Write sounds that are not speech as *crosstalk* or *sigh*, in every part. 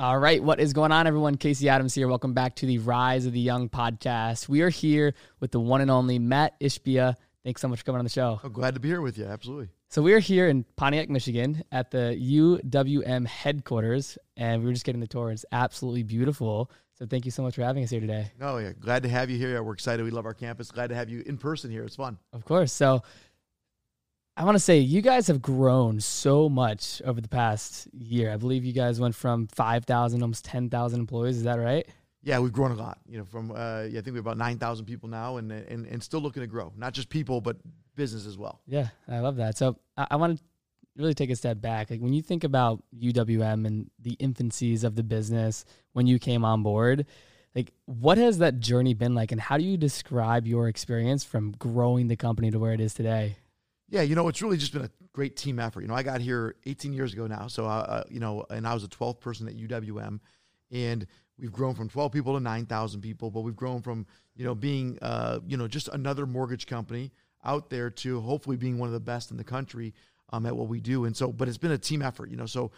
All right, what is going on, everyone? Casey Adams here. Welcome back to the Rise of the Young podcast. We are here with the one and only Matt Ishbia. Thanks so much for coming on the show. Oh, glad to be here with you. Absolutely. So we are here in Pontiac, Michigan, at the UWM headquarters, and we were just getting the tour. It's absolutely beautiful. So thank you so much for having us here today. Oh yeah, glad to have you here. We're excited. We love our campus. Glad to have you in person here. It's fun. Of course. So I want to say you guys have grown so much over the past year. I believe you guys went from 5,000 almost 10,000 employees. Is that right? Yeah, we've grown a lot. You know, from uh, yeah, I think we have about 9,000 people now and, and and still looking to grow. Not just people, but business as well. Yeah, I love that. So I, I want to really take a step back. Like when you think about UWM and the infancies of the business when you came on board, like what has that journey been like and how do you describe your experience from growing the company to where it is today? Yeah, you know, it's really just been a great team effort. You know, I got here 18 years ago now, so uh, uh you know, and I was a 12th person at UWM, and we've grown from 12 people to 9,000 people. But we've grown from you know being uh, you know just another mortgage company out there to hopefully being one of the best in the country um, at what we do. And so, but it's been a team effort. You know, so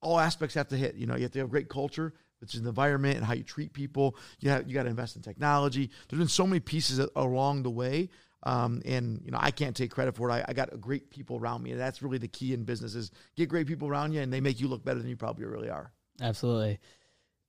all aspects have to hit. You know, you have to have great culture, which is the environment and how you treat people. You have, you got to invest in technology. There's been so many pieces along the way um, and you know, I can't take credit for it. I, I, got great people around me, and that's really the key in business: is get great people around you, and they make you look better than you probably really are. Absolutely.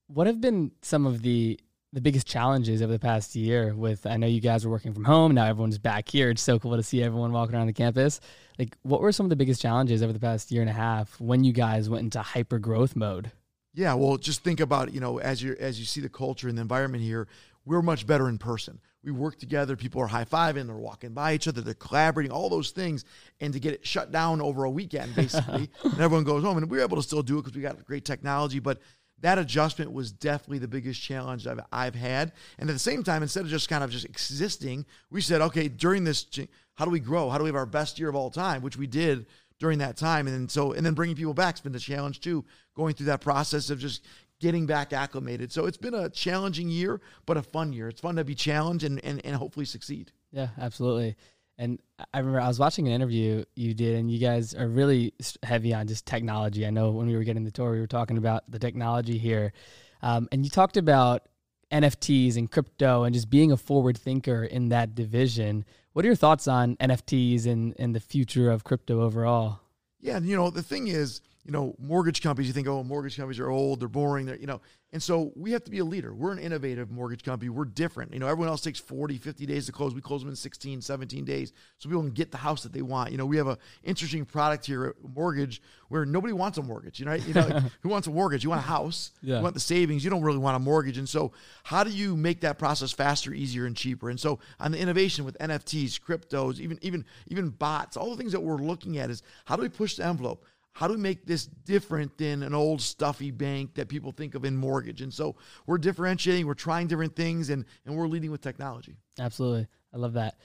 What have been some of the the biggest challenges over the past year? With I know you guys were working from home now, everyone's back here. It's so cool to see everyone walking around the campus. Like, what were some of the biggest challenges over the past year and a half when you guys went into hyper growth mode? Yeah, well, just think about you know as you as you see the culture and the environment here, we're much better in person we work together. People are high fiving, they're walking by each other, they're collaborating, all those things. And to get it shut down over a weekend, basically, *laughs* and everyone goes home. And we were able to still do it because we got great technology. But that adjustment was definitely the biggest challenge I've, I've had. And at the same time, instead of just kind of just existing, we said, okay, during this, how do we grow? How do we have our best year of all time? Which we did during that time. And then so, and then bringing people back has been the challenge too, going through that process of just getting back acclimated. So it's been a challenging year, but a fun year. It's fun to be challenged and, and, and hopefully succeed. Yeah, absolutely. And I remember I was watching an interview you did, and you guys are really heavy on just technology. I know when we were getting the tour, we were talking about the technology here. Um, and you talked about NFTs and crypto and just being a forward thinker in that division. What are your thoughts on NFTs and, and the future of crypto overall? Yeah, you know, the thing is, you know, mortgage companies, you think, oh, mortgage companies are old, they're boring, they're, you know, and so we have to be a leader. We're an innovative mortgage company. We're different. You know, everyone else takes 40, 50 days to close. We close them in 16, 17 days so people can get the house that they want. You know, we have an interesting product here at Mortgage where nobody wants a mortgage. You know, you know *laughs* who wants a mortgage? You want a house. Yeah. You want the savings. You don't really want a mortgage. And so how do you make that process faster, easier, and cheaper? And so on the innovation with NFTs, cryptos, even even even bots, all the things that we're looking at is how do we push the envelope? How do we make this different than an old stuffy bank that people think of in mortgage? And so we're differentiating, we're trying different things, and, and we're leading with technology. Absolutely. I love that.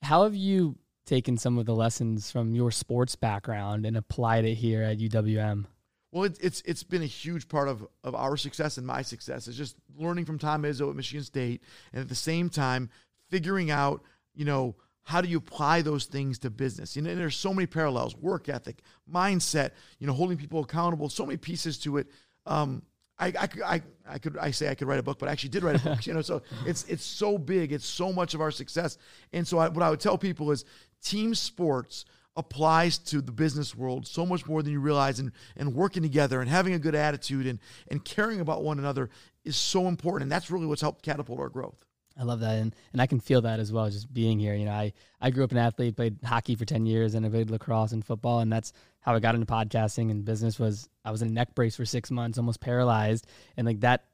How have you taken some of the lessons from your sports background and applied it here at UWM? Well, it, it's it's been a huge part of, of our success and my success. It's just learning from Tom Izzo at Michigan State, and at the same time figuring out, you know, how do you apply those things to business? You know, there's so many parallels: work ethic, mindset, you know, holding people accountable. So many pieces to it. Um, I, I, could- I, I could I say I could write a book, but I actually did write a book. You know, so *laughs* it's it's so big, it's so much of our success. And so I, what I would tell people is, team sports applies to the business world so much more than you realize. And and working together and having a good attitude and and caring about one another is so important. And that's really what's helped catapult our growth. I love that, and and I can feel that as well. Just being here, you know, I I grew up an athlete, played hockey for ten years, and I played lacrosse and football, and that's how I got into podcasting and business. Was I was in a neck brace for six months, almost paralyzed, and like that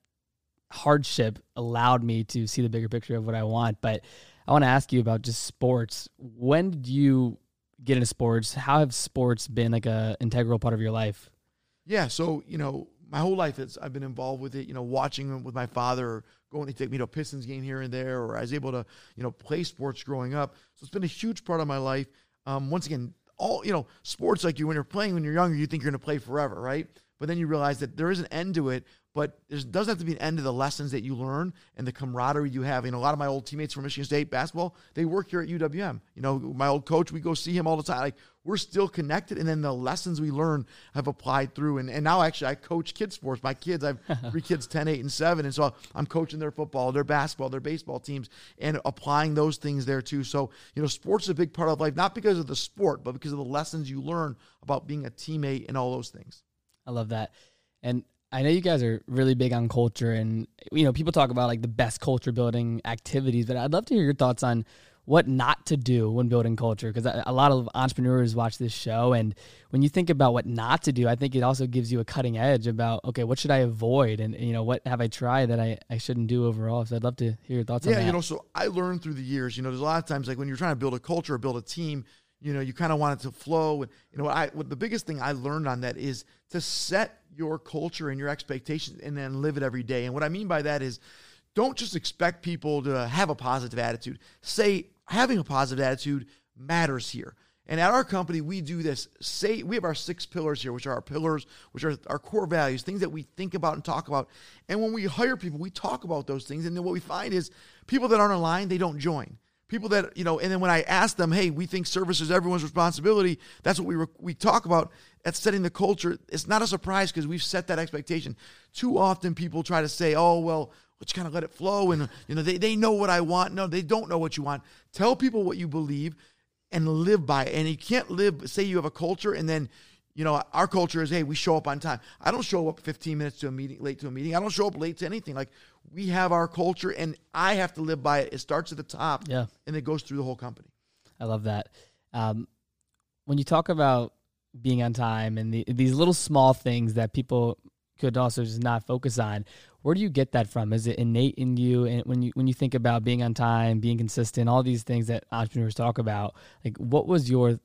hardship allowed me to see the bigger picture of what I want. But I want to ask you about just sports. When did you get into sports? How have sports been like a integral part of your life? Yeah, so you know, my whole life it's I've been involved with it. You know, watching it with my father, or going to take me to a Pistons game here and there, or I was able to you know play sports growing up. So it's been a huge part of my life. Um, once again, all you know, sports like you when you're playing when you're younger, you think you're going to play forever, right? But then you realize that there is an end to it. But there doesn't have to be an end to the lessons that you learn and the camaraderie you have. You know, a lot of my old teammates from Michigan State basketball, they work here at UWM. You know, my old coach, we go see him all the time. Like we're still connected. And then the lessons we learn have applied through. And, and now actually I coach kids sports. My kids, I have *laughs* three kids, 10, 8, and 7. And so I'm coaching their football, their basketball, their baseball teams, and applying those things there too. So, you know, sports is a big part of life, not because of the sport, but because of the lessons you learn about being a teammate and all those things. I love that. And I know you guys are really big on culture and you know, people talk about like the best culture building activities, but I'd love to hear your thoughts on what not to do when building culture because a lot of entrepreneurs watch this show and when you think about what not to do, I think it also gives you a cutting edge about okay, what should I avoid and you know, what have I tried that I, I shouldn't do overall. So I'd love to hear your thoughts on Yeah, you know, so I learned through the years, you know, there's a lot of times like when you're trying to build a culture or build a team, you know, you kind of want it to flow. And, you know, what I, what the biggest thing I learned on that is to set your culture and your expectations and then live it every day. And what I mean by that is don't just expect people to have a positive attitude. Say having a positive attitude matters here. And at our company, we do this. Say we have our six pillars here, which are our pillars, which are our core values, things that we think about and talk about. And when we hire people, we talk about those things. And then what we find is people that aren't aligned, they don't join people that you know and then when i ask them hey we think service is everyone's responsibility that's what we re- we talk about at setting the culture it's not a surprise because we've set that expectation too often people try to say oh well let's kind of let it flow and you know they, they know what i want no they don't know what you want tell people what you believe and live by it and you can't live say you have a culture and then you know, our culture is, hey, we show up on time. I don't show up 15 minutes to a meeting, late to a meeting. I don't show up late to anything. Like we have our culture and I have to live by it. It starts at the top Yeah. and it goes through the whole company. I love that. Um, when you talk about being on time and the, these little small things that people could also just not focus on, where do you get that from? Is it innate in you? And when you when you think about being on time, being consistent, all these things that entrepreneurs talk about, like what was your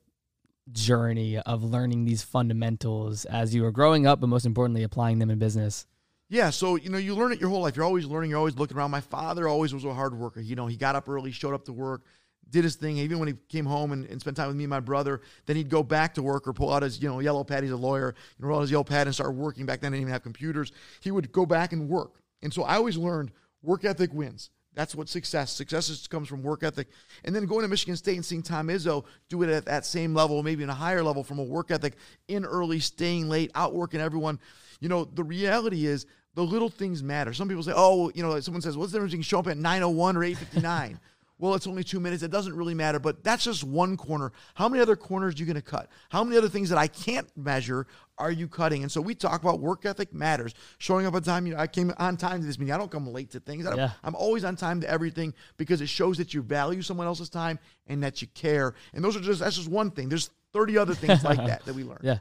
journey of learning these fundamentals as you were growing up, but most importantly, applying them in business? Yeah, so you know, you learn it your whole life. You're always learning. You're always looking around. My father always was a hard worker. You know, he got up early, showed up to work, did his thing. Even when he came home and, and spent time with me and my brother, then he'd go back to work or pull out his you know yellow pad. He's a lawyer. You know, roll out his yellow pad and start working. Back then, they didn't even have computers. He would go back and work. And so I always learned work ethic wins. That's what success. Success comes from work ethic. And then going to Michigan State and seeing Tom Izzo do it at that same level, maybe in a higher level from a work ethic, in early, staying late, outworking everyone. You know, the reality is the little things matter. Some people say, oh, you know, someone says, what's the difference between show up at 901 or 859? Well, it's only two minutes. It doesn't really matter, but that's just one corner. How many other corners are you going to cut? How many other things that I can't measure are you cutting? And so we talk about work ethic matters. Showing up on time. You know, I came on time to this meeting. I don't come late to things. I Yeah. I'm always on time to everything because it shows that you value someone else's time and that you care. And those are just that's just one thing. There's 30 other things like *laughs* that that we learn. Yeah.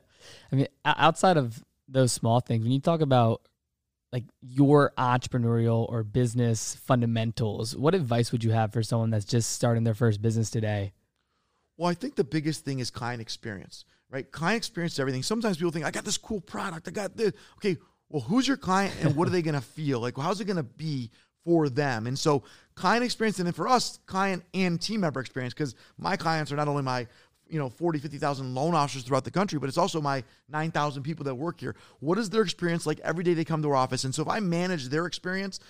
I mean, outside of those small things, when you talk about like your entrepreneurial or business fundamentals, what advice would you have for someone that's just starting their first business today? Well, I think the biggest thing is client experience, right? Client experience is everything. Sometimes people think, I got this cool product. I got this. Okay, well, who's your client and what are they going to feel? Like, how's it going to be for them? And so, client experience, and then for us, client and team member experience, because my clients are not only my you know 40 50,000 loan officers throughout the country but it's also my 9,000 people that work here what is their experience like every day they come to our office and so if I manage their experience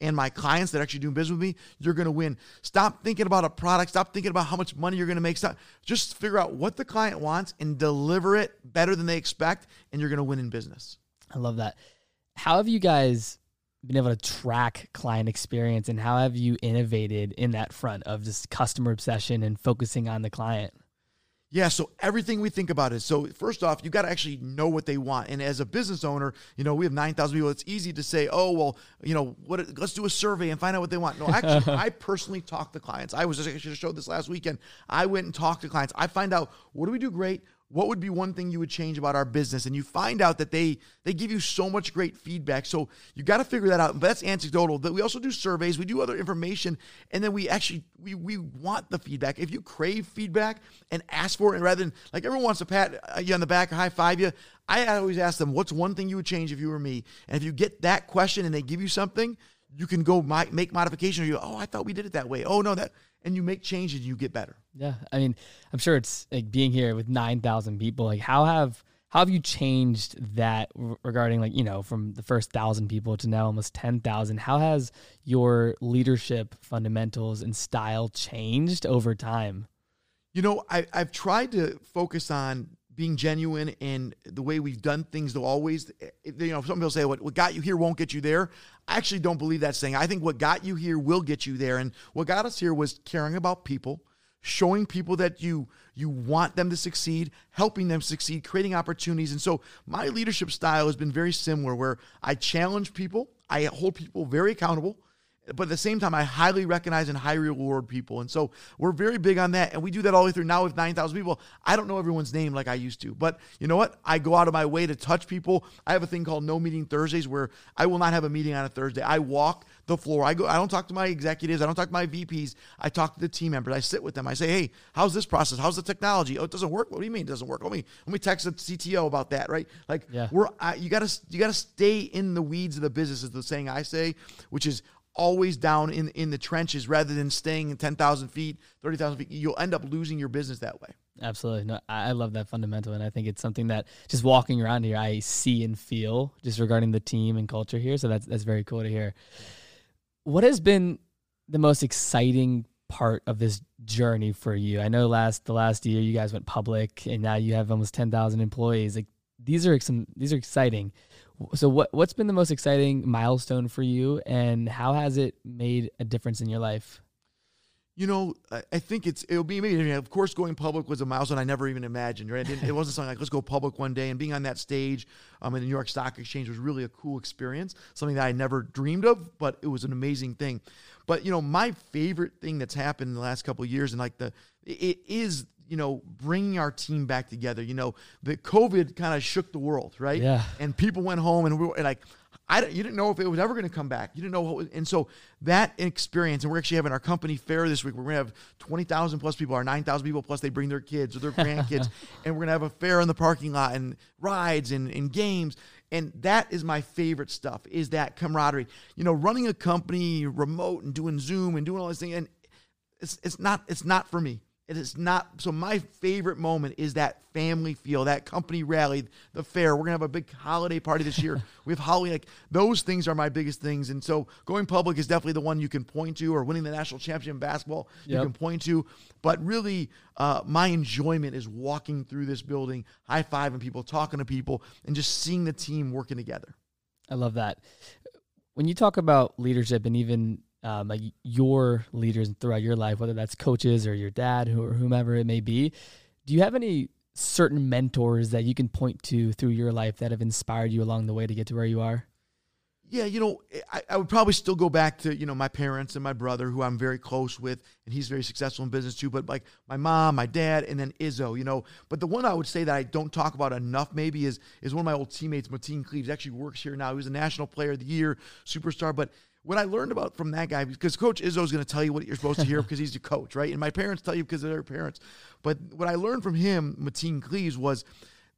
and my clients that actually do business with me, you're going to win. Stop thinking about a product. Stop thinking about how much money you're going to make. Stop. Just figure out what the client wants and deliver it better than they expect, and you're going to win in business. I love that. how have you guys been able to track client experience and how have you innovated in that front of just customer obsession and focusing on the client? Yeah, so everything we think about is so first off, you got to actually know what they want. And as a business owner, you know, we have 9,000 people. It's easy to say, "Oh, well, you know, what let's do a survey and find out what they want." No, actually, *laughs* I personally talk to clients. I was just I should have showed this last weekend. I went and talked to clients. I find out what do we do great? What would be one thing you would change about our business? And you find out that they they give you so much great feedback. So you got to figure that out. But that's anecdotal. That we also do surveys. We do other information. And then we actually we we want the feedback. If you crave feedback and ask for it and rather than like everyone wants to pat you on the back or high five you i always ask them what's one thing you would change if you were me? And if you get that question and they give you something you can go make modification or you go, oh i thought we did it that way oh no that and you make changes you get better. Yeah. I mean, I'm sure it's like being here with 9,000 people. Like, how have, how have you changed that regarding like, you know, from the first thousand people to now almost 10,000? How has your leadership fundamentals and style changed over time? You know, I, I've tried to focus on being genuine and the way we've done things though always eh, you know some people say what, what got you here won't get you there. I actually don't believe that saying. I think what got you here will get you there and what got us here was caring about people showing people that you you want them to succeed helping them succeed creating opportunities and so my leadership style has been very similar where i challenge people i hold people very accountable but at the same time, I highly recognize and highly reward people. And so we're very big on that. And we do that all the way through. Now with 9,000 people, I don't know everyone's name like I used to. But you know what? I go out of my way to touch people. I have a thing called No Meeting Thursdays where I will not have a meeting on a Thursday. I walk the floor. I go. I don't talk to my executives. I don't talk to my VPs. I talk to the team members. I sit with them. I say, "Hey, how's this process? How's the technology? Oh, it doesn't work. What do you mean it doesn't work? Let me let me text the CTO about that. Right? Like, yeah. we're I, you got to you got to stay in the weeds of the business. Is the saying I say, which is always down in in the trenches rather than staying in 10,000 feet, 30,000 feet. You'll end up losing your business that way. Absolutely. No, I love that fundamental. And I think it's something that just walking around here, I see and feel just regarding the team and culture here. So that's, that's very cool to hear. What has been the most exciting part of this journey for you? I know last, the last year you guys went public and now you have almost 10,000 employees. Like these are some, these are exciting. So what what's been the most exciting milestone for you, and how has it made a difference in your life? You know, I think it's it'll be amazing. Of course, going public was a milestone I never even imagined. Right, it, it wasn't something like let's go public one day. And being on that stage um, in the New York Stock Exchange was really a cool experience. Something that I never dreamed of, but it was an amazing thing. But you know, my favorite thing that's happened in the last couple of years, and like the it is you know, bringing our team back together. You know, the COVID kind of shook the world, right? Yeah. And people went home and we were like, I you didn't know if it was ever going to come back. You didn't know what was, and so that experience, and we're actually having our company fair this week. We're going to have 20,000 plus people, our 9,000 people plus they bring their kids or their grandkids, *laughs* and we're going to have a fair in the parking lot and rides and, and games. And that is my favorite stuff is that camaraderie. You know, running a company remote and doing Zoom and doing all these things. And it's, it's not, it's not for me. It is not so. My favorite moment is that family feel, that company rally, the fair. We're gonna have a big holiday party this year. *laughs* we have holiday. Like those things are my biggest things, and so going public is definitely the one you can point to, or winning the national championship in basketball yep. you can point to. But really, uh, my enjoyment is walking through this building, high fiving people, talking to people, and just seeing the team working together. I love that. When you talk about leadership and even um, like your leaders throughout your life, whether that's coaches or your dad or whomever it may be. Do you have any certain mentors that you can point to through your life that have inspired you along the way to get to where you are? Yeah, you know, I, I, would probably still go back to, you know, my parents and my brother, who I'm very close with, and he's very successful in business too. But like my mom, my dad, and then Izzo, you know. But the one I would say that I don't talk about enough maybe is is one of my old teammates, Mateen Cleaves, actually works here now. He was a national player of the year, superstar. But what I learned about from that guy, because Coach Izzo is going to tell you what you're supposed to hear *laughs* because he's your coach, right? And my parents tell you because they're parents. But what I learned from him, Mateen Cleaves, was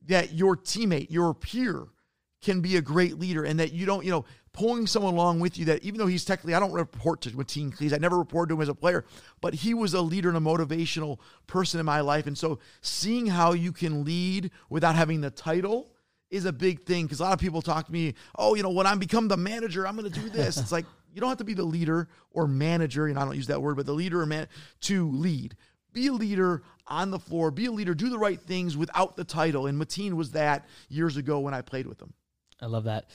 that your teammate, your peer, can be a great leader, and that you don't, you know, pulling someone along with you. That even though he's technically, I don't report to Mateen Cleaves, I never reported to him as a player, but he was a leader and a motivational person in my life. And so, seeing how you can lead without having the title is a big thing because a lot of people talk to me, oh, you know, when I become the manager, I'm going to do this. it's like you don't have to be the leader or manager, and I don't use that word, but the leader or man to lead. Be a leader on the floor. Be a leader. Do the right things without the title. And Mateen was that years ago when I played with him. I love that.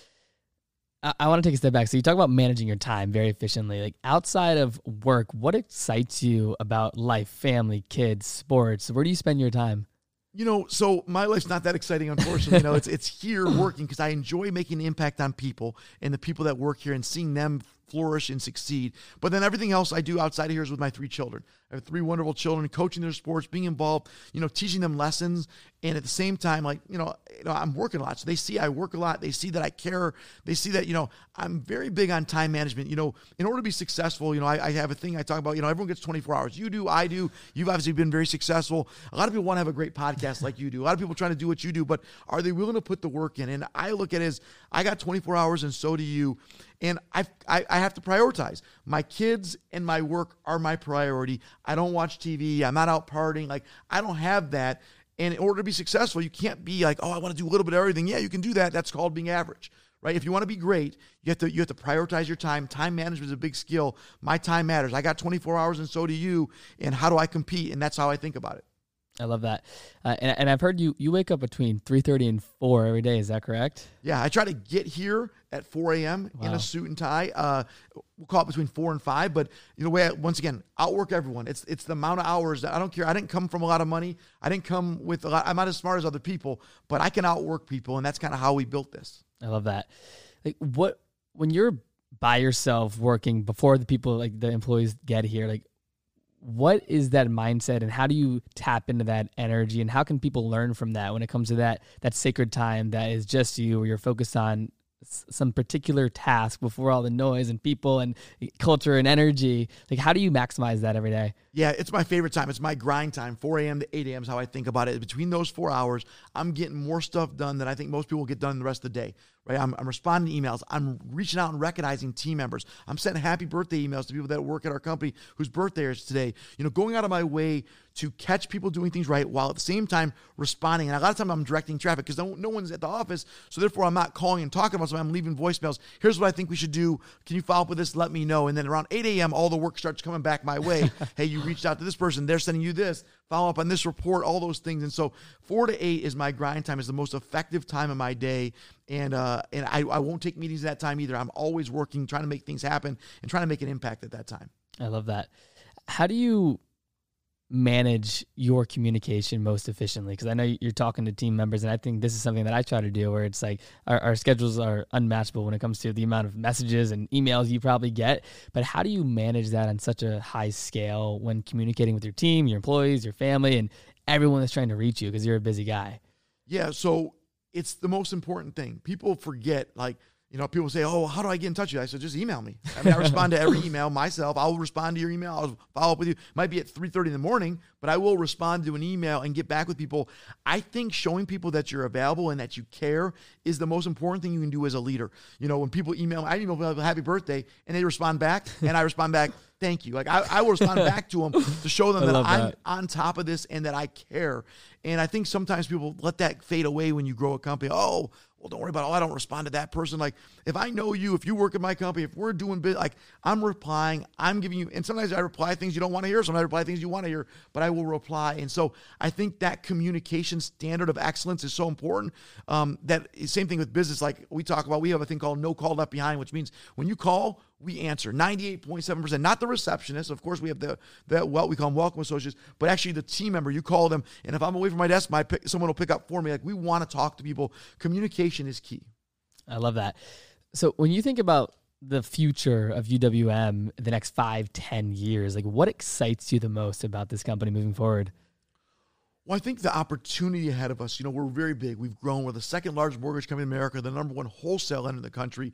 I, I want to take a step back. So you talk about managing your time very efficiently. Like outside of work, what excites you about life, family, kids, sports? Where do you spend your time? You know, so my life's not that exciting, unfortunately. you know, it's it's here working because I enjoy making an impact on people and the people that work here and seeing them flourish and succeed. But then everything else I do outside of here is with my three children. I have three wonderful children, coaching their sports, being involved, you know, teaching them lessons, and at the same time, like you know, you know, I'm working a lot, so they see I work a lot. They see that I care. They see that you know I'm very big on time management. You know, in order to be successful, you know, I, I have a thing I talk about. You know, everyone gets 24 hours. You do, I do. You've obviously been very successful. A lot of people want to have a great podcast like you do. A lot of people trying to do what you do, but are they willing to put the work in? And I look at it as I got 24 hours, and so do you. And I, I, I have to prioritize. My kids and my work are my priority. I don't watch TV. I'm not out partying. Like, I don't have that. And in order to be successful, you can't be like, oh, I want to do a little bit of everything. Yeah, you can do that. That's called being average, right? If you want to be great, you have to you have to prioritize your time. Time management is a big skill. My time matters. I got 24 hours, and so do you. And how do I compete? And that's how I think about it. I love that. Uh, and, and I've heard you you wake up between 3:30 and 4 every day. Is that correct? Yeah, I try to get here at 4 a.m. Wow. in a suit and tie. Uh, we'll call it between four and five, but you know, way I, once again, outwork everyone. It's it's the amount of hours that I don't care. I didn't come from a lot of money. I didn't come with a lot. I'm not as smart as other people, but I can outwork people, and that's kind of how we built this. I love that. Like what when you're by yourself working before the people like the employees get here, like what is that mindset and how do you tap into that energy and how can people learn from that when it comes to that that sacred time that is just you where you're focused on some particular task before all the noise and people and eh, culture and energy? Like how do you maximize that every day? Yeah it's my favorite time. It's my grind time. 4 a.m to 8 a.m is how i think about it. Between those four hours i'm getting more stuff done than i think most people get done the rest of the day right? I'm, I'm, responding to emails. I'm reaching out and recognizing team members. I'm sending happy birthday emails to people that work at our company whose birthday is today. You know, going out of my way to catch people doing things right while at the same time responding. And a lot of times I'm directing traffic because no, no, one's at the office. So therefore, I'm not calling and talking about something. I'm leaving voicemails. Here's what I think we should do. Can you follow up with this? Let me know. And then around 8 a.m., all the work starts coming back my way. *laughs* hey, you reached out to this person. They're sending you this. Follow up on this report, all those things. And so four to eight is my grind time, is the most effective time of my day and uh, and I, I won't take meetings at that time either. I'm always working, trying to make things happen, and trying to make an impact at that time. I love that. How do you manage your communication most efficiently? Because I know you're talking to team members, and I think this is something that I try to do, where it's like our, our schedules are unmatchable when it comes to the amount of messages and emails you probably get. But how do you manage that on such a high scale when communicating with your team, your employees, your family, and everyone that's trying to reach you? Because you're a busy guy. Yeah. So it's the most important thing. People forget, like, you know, people say, "Oh, how do I get in touch with you?" I said, "Just email me." I mean, I respond to every email *laughs* myself. I'll respond to your email. I'll follow up with you. Might be at three thirty in the morning, but I will respond to an email and get back with people. I think showing people that you're available and that you care is the most important thing you can do as a leader. You know, when people email, me, I email people "Happy Birthday," and they respond back, and I respond back, "Thank you." Like I, I will respond back to them to show them *laughs* that I'm on top of this and that I care. And I think sometimes people let that fade away when you grow a company. Oh well, don't worry about. Oh, I don't respond to that person. Like, if I know you, if you work at my company, if we're doing business, like, I'm replying, I'm giving you, and sometimes I reply things you don't want to hear. Sometimes I reply things you want to hear, but I will reply. And so I think that communication standard of excellence is so important. Um, that same thing with business. Like we talk about, we have a thing called no call left behind, which means when you call, we answer 98.7%. Not the receptionist. Of course, we have the, the well, we call them welcome associates, but actually the team member. You call them, and if I'm away from my desk, my someone will pick up for me. Like we want to talk to people. Communication is key. I love that. So when you think about the future of UWM the next five, ten years, like what excites you the most about this company moving forward? Well, I think the opportunity ahead of us, you know, we're very big. We've grown. We're the second largest mortgage company in America, the number one wholesale end in the country.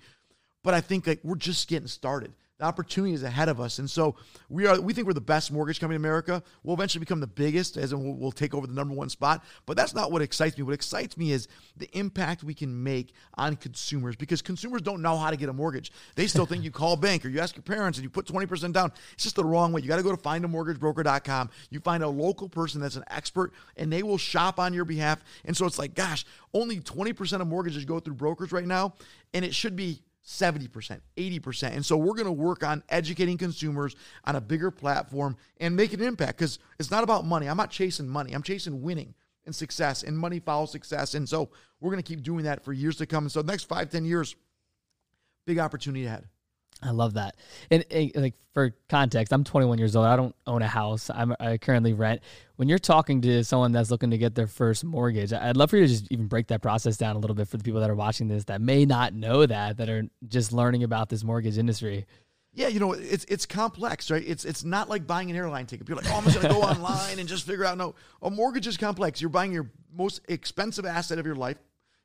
But I think like we're just getting started. The opportunity is ahead of us, and so we are. We think we're the best mortgage company in America. We'll eventually become the biggest, as we'll, we'll take over the number one spot. But that's not what excites me. What excites me is the impact we can make on consumers, because consumers don't know how to get a mortgage. They still think you call a bank or you ask your parents and you put twenty percent down. It's just the wrong way. You got to go to findamortgagebroker.com. You find a local person that's an expert, and they will shop on your behalf. And so it's like, gosh, only twenty percent of mortgages go through brokers right now, and it should be 70%, 80%. And so we're going to work on educating consumers on a bigger platform and make an impact because it's not about money. I'm not chasing money, I'm chasing winning and success, and money follows success. And so we're going to keep doing that for years to come. And so, next five, ten years, big opportunity ahead. I love that. And, and, like for context, I'm 21 years old. I don't own a house. I'm I currently rent. When you're talking to someone that's looking to get their first mortgage, I'd love for you to just even break that process down a little bit for the people that are watching this that may not know that that are just learning about this mortgage industry. Yeah, you know, it's it's complex, right? It's it's not like buying an airline ticket. You're like, oh, I'm just gonna go *laughs* online and just figure out. No, a mortgage is complex. You're buying your most expensive asset of your life.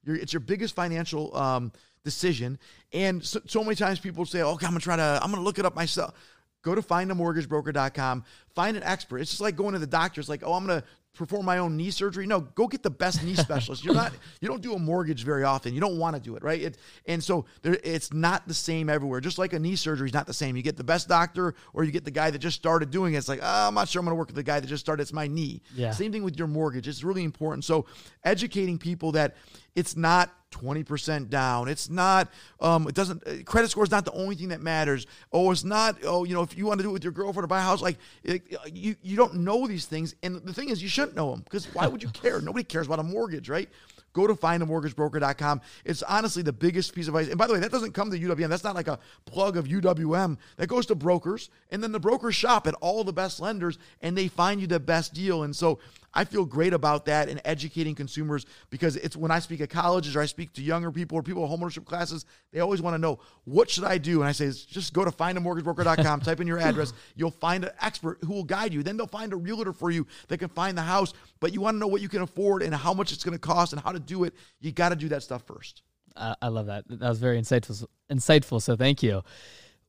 You're, it's your biggest financial um, decision. And so, so many times people say, okay, I'm gonna try to, I'm gonna look it up myself. Go to findamortgagebroker.com, find an expert. It's just like going to the doctor. It's like, oh, I'm gonna perform my own knee surgery. No, go get the best knee *laughs* specialist. You're not you don't do a mortgage very often. You don't want to do it, right? It, and so there, it's not the same everywhere. Just like a knee surgery is not the same. You get the best doctor or you get the guy that just started doing it. It's like, oh, I'm not sure I'm going to work with the guy that just started. It's my knee. Yeah. Same thing with your mortgage. It's really important. So educating people that it's not 20% down. It's not, um, it doesn't, uh, credit score is not the only thing that matters. Oh, it's not, oh, you know, if you want to do it with your girlfriend or buy a house, like it, you, you don't know these things. And the thing is, you shouldn't know them because why would you care? Nobody cares about a mortgage, right? Go to findamortgagebroker.com. It's honestly the biggest piece of advice. And by the way, that doesn't come to UWM. That's not like a plug of UWM. That goes to brokers. And then the brokers shop at all the best lenders and they find you the best deal. And so I feel great about that and educating consumers because it's when I speak at colleges or I speak to younger people or people in homeownership classes, they always want to know what should I do? And I say, just go to findamortgagebroker.com, type in your address, *laughs* you'll find an expert who will guide you. Then they'll find a realtor for you that can find the house. But you want to know what you can afford and how much it's going to cost and how to do it. You got to do that stuff first. Uh, I love that. That was very insightful. Insightful. So thank you.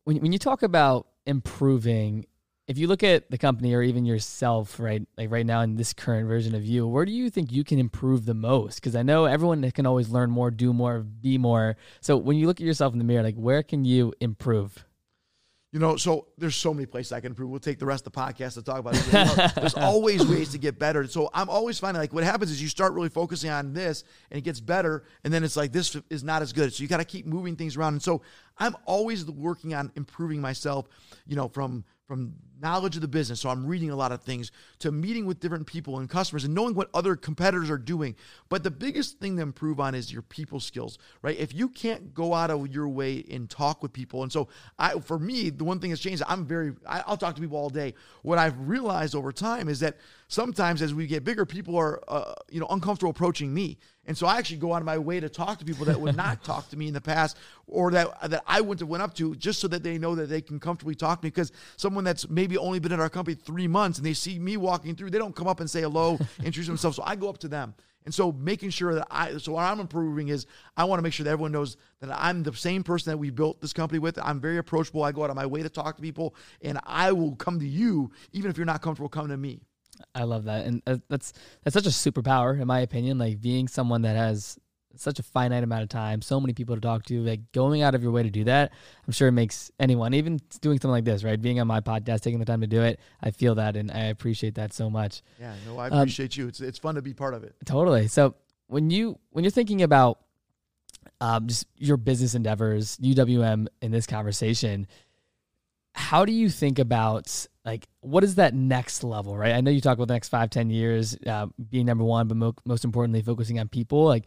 When when you talk about improving if you look at the company or even yourself right like right now in this current version of you where do you think you can improve the most because i know everyone can always learn more do more be more so when you look at yourself in the mirror like where can you improve you know, so there's so many places I can improve. We'll take the rest of the podcast to talk about it. You know, there's *laughs* always ways to get better. So I'm always finding like what happens is you start really focusing on this and it gets better. And then it's like, this is not as good. So you got to keep moving things around. And so I'm always working on improving myself, you know, from from knowledge of the business. So I'm reading a lot of things to meeting with different people and customers and knowing what other competitors are doing. But the biggest thing to improve on is your people skills, right? If you can't go out of your way and talk with people. And so I, for me, the one thing that's changed, I'm very, I, will talk to people all day. What I've realized over time is that sometimes as we get bigger, people are, uh, you know, uncomfortable approaching me. And so I actually go out of my way to talk to people that would not *laughs* talk to me in the past or that that I wouldn't have went up to just so that they know that they can comfortably talk to me because someone that's maybe only been in our company three months and they see me walking through, they don't come up and say hello, *laughs* introduce themselves. So I go up to them. And so making sure that I so what I'm improving is I want to make sure that everyone knows that I'm the same person that we built this company with. I'm very approachable. I go out of my way to talk to people and I will come to you even if you're not comfortable coming to me. I love that, and that's that's such a superpower, in my opinion. Like being someone that has such a finite amount of time, so many people to talk to, like going out of your way to do that, I'm sure it makes anyone, even doing something like this, right? Being on my podcast, taking the time to do it, I feel that, and I appreciate that so much. Yeah, no, I um, appreciate um, you. It's it's fun to be part of it. Totally. So when you when you're thinking about um, just your business endeavors, UWM in this conversation, how do you think about like what is that next level right? I know you talk about the next five ten years uh, being number one but mo- most importantly focusing on people. Like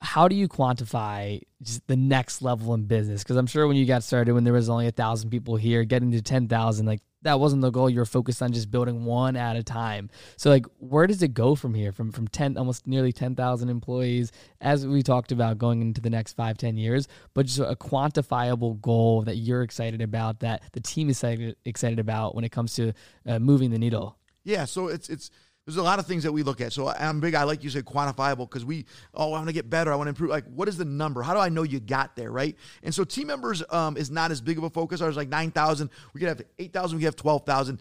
how do you quantify just the next level in business? Because i'm sure when you got started when there was only a thousand people here getting to 10000 like that wasn't the goal. You were focused on just building one at a time. So like where does it go from here? From from 10 almost nearly 10,000 employees as we talked about going into the next five ten years, but just a quantifiable goal that you're excited about that the team is excited, excited about when it comes to uh, moving the needle. Yeah, so it's it's there's a lot of things that we look at. So I'm big. I like you said quantifiable because we, oh, I want to get better. I want to improve. Like, what is the number? How do I know you got there, right? And so team members um, is not as big of a focus. Ours like 9,000. We could have 8,000. We could have 12,000.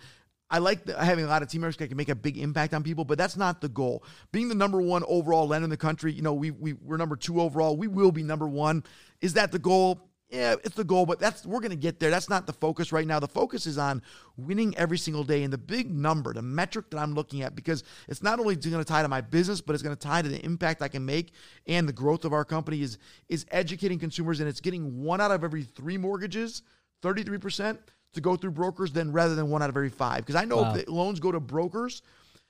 I like the, having a lot of team members that can make a big impact on people, but that's not the goal. Being the number one overall lender in the country, you know, we, we, we're number two overall. We will be number one. Is that the goal? Yeah, it's the goal, but that's we're going to get there. That's not the focus right now. The focus is on winning every single day. And the big number, the metric that I'm looking at, because it's not only going to tie to my business, but it's going to tie to the impact I can make and the growth of our company is is educating consumers. And it's getting one out of every three mortgages, 33%, to go through brokers, then rather than one out of every five. Because I know wow. if loans go to brokers,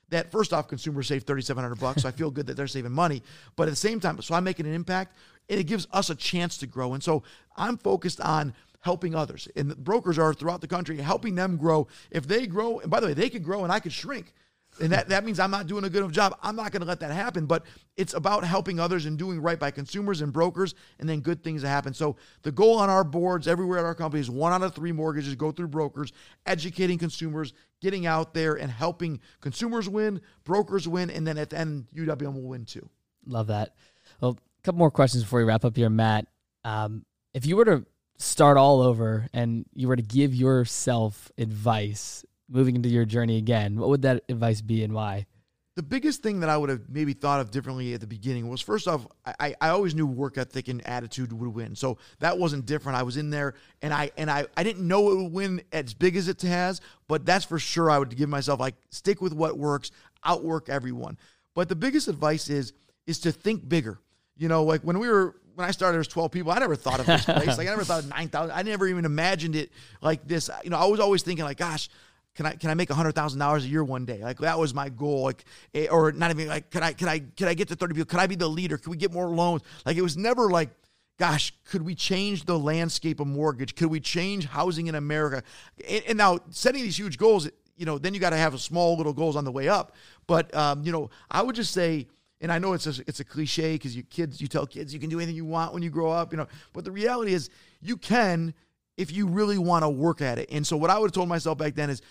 that first off, consumers save 3,700 bucks. So I feel good that they're saving money. But at the same time, so I'm making an impact and it gives us a chance to grow. And so I'm focused on helping others. And brokers are throughout the country helping them grow. If they grow, and by the way, they could grow and I could shrink. And that, that means I'm not doing a good enough job. I'm not going to let that happen. But it's about helping others and doing right by consumers and brokers, and then good things happen. So the goal on our boards, everywhere at our company, is one out of three mortgages go through brokers, educating consumers, getting out there and helping consumers win, brokers win, and then at the end, UWM will win too. Love that. Well, couple more questions before we wrap up here, Matt. Um, if you were to start all over and you were to give yourself advice moving into your journey again, what would that advice be and why? The biggest thing that I would have maybe thought of differently at the beginning was first off, I, I always knew work ethic and attitude would win. So that wasn't different. I was in there and I and I, I didn't know it would win as big as it has, but that's for sure I would give myself like stick with what works, outwork everyone. But the biggest advice is is to think bigger. You know, like when we were when I started, there was 12 people. I never thought of this place. like I never thought of 9,000. I never even imagined it like this. You know, I was always thinking like, gosh, can I can I make hundred thousand dollars a year one day? Like that was my goal. Like eh, or not even like can I can I can I get to thirty people? Could I be the leader? Could we get more loans? Like it was never like, gosh, could we change the landscape of mortgage? Could we change housing in America? And, and now setting these huge goals, you know, then you got to have small little goals on the way up. But um, you know, I would just say. And I know it's a, it's a cliche because you kids you tell kids you can do anything you want when you grow up, you know. But the reality is you can if you really want to work at it. And so what I would have told myself back then is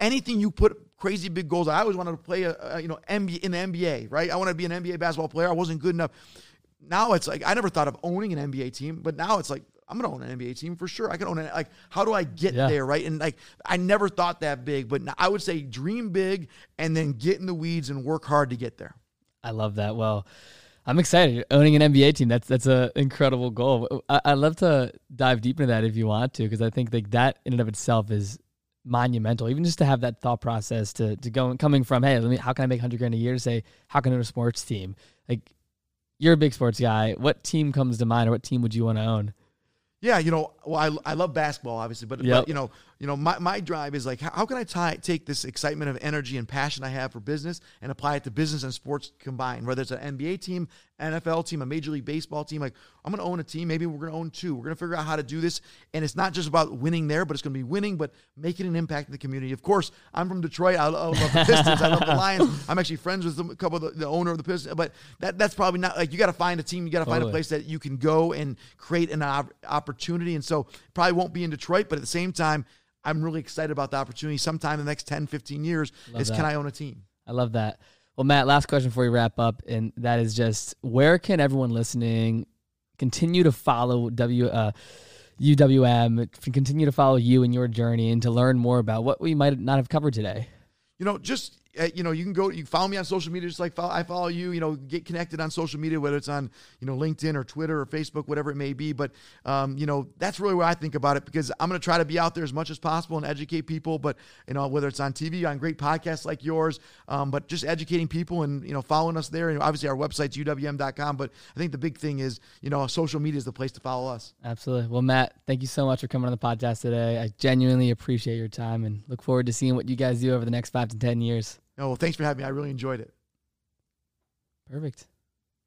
anything you put crazy big goals. I always wanted to play a, a you know NBA in the NBA, right? I wanted to be an NBA basketball player. I wasn't good enough. Now it's like I never thought of owning an NBA team, but now it's like I'm gonna own an NBA team for sure. I can own it. Like, how do I get yeah. there, right? And like, I never thought that big, but I would say dream big and then get in the weeds and work hard to get there. I love that. Well, I'm excited. Owning an NBA team, that's that's an incredible goal. I, would love to dive deep into that if you want to, because I think like that in and of itself is monumental. Even just to have that thought process to to go coming from, hey, let me how can I make hundred grand a year? To say, how can I own a sports team? Like you're a big sports guy. What team comes to mind, or what team would you want to own? Yeah, you know, well, I, I love basketball, obviously, but, yep. but you know, you know, my, my drive is like, how can I tie, take this excitement of energy and passion I have for business and apply it to business and sports combined? Whether it's an NBA team, NFL team, a Major League Baseball team, like I'm going to own a team. Maybe we're going to own two. We're going to figure out how to do this, and it's not just about winning there, but it's going to be winning, but making an impact in the community. Of course, I'm from Detroit. I, I love the *laughs* Pistons. I love the Lions. I'm actually friends with a couple of the, the owner of the Pistons, but that that's probably not like you got to find a team. You got to find totally. a place that you can go and create an opportunity. And so probably won't be in Detroit, but at the same time I'm really excited about the opportunity sometime in the next 10, 15 years love is that. can I own a team? I love that. Well, Matt, last question before we wrap up, and that is just where can everyone listening continue to follow W uh, UWM, continue to follow you in your journey, and to learn more about what we might not have covered today? You know, just you know, you can go, you follow me on social media, just like follow, I follow you. You know, get connected on social media, whether it's on you know LinkedIn or Twitter or Facebook, whatever it may be. But um, you know, that's really where I think about it because I'm going to try to be out there as much as possible and educate people. But you know, whether it's on TV, on great podcasts like yours, um, but just educating people and you know following us there. And obviously, our website's uwm.com. But I think the big thing is you know social media is the place to follow us. Absolutely. Well, Matt, thank you so much for coming on the podcast today. I genuinely appreciate your time and look forward to seeing what you guys do over the next five to ten years. No, well, thanks for having me. I really enjoyed it. Perfect.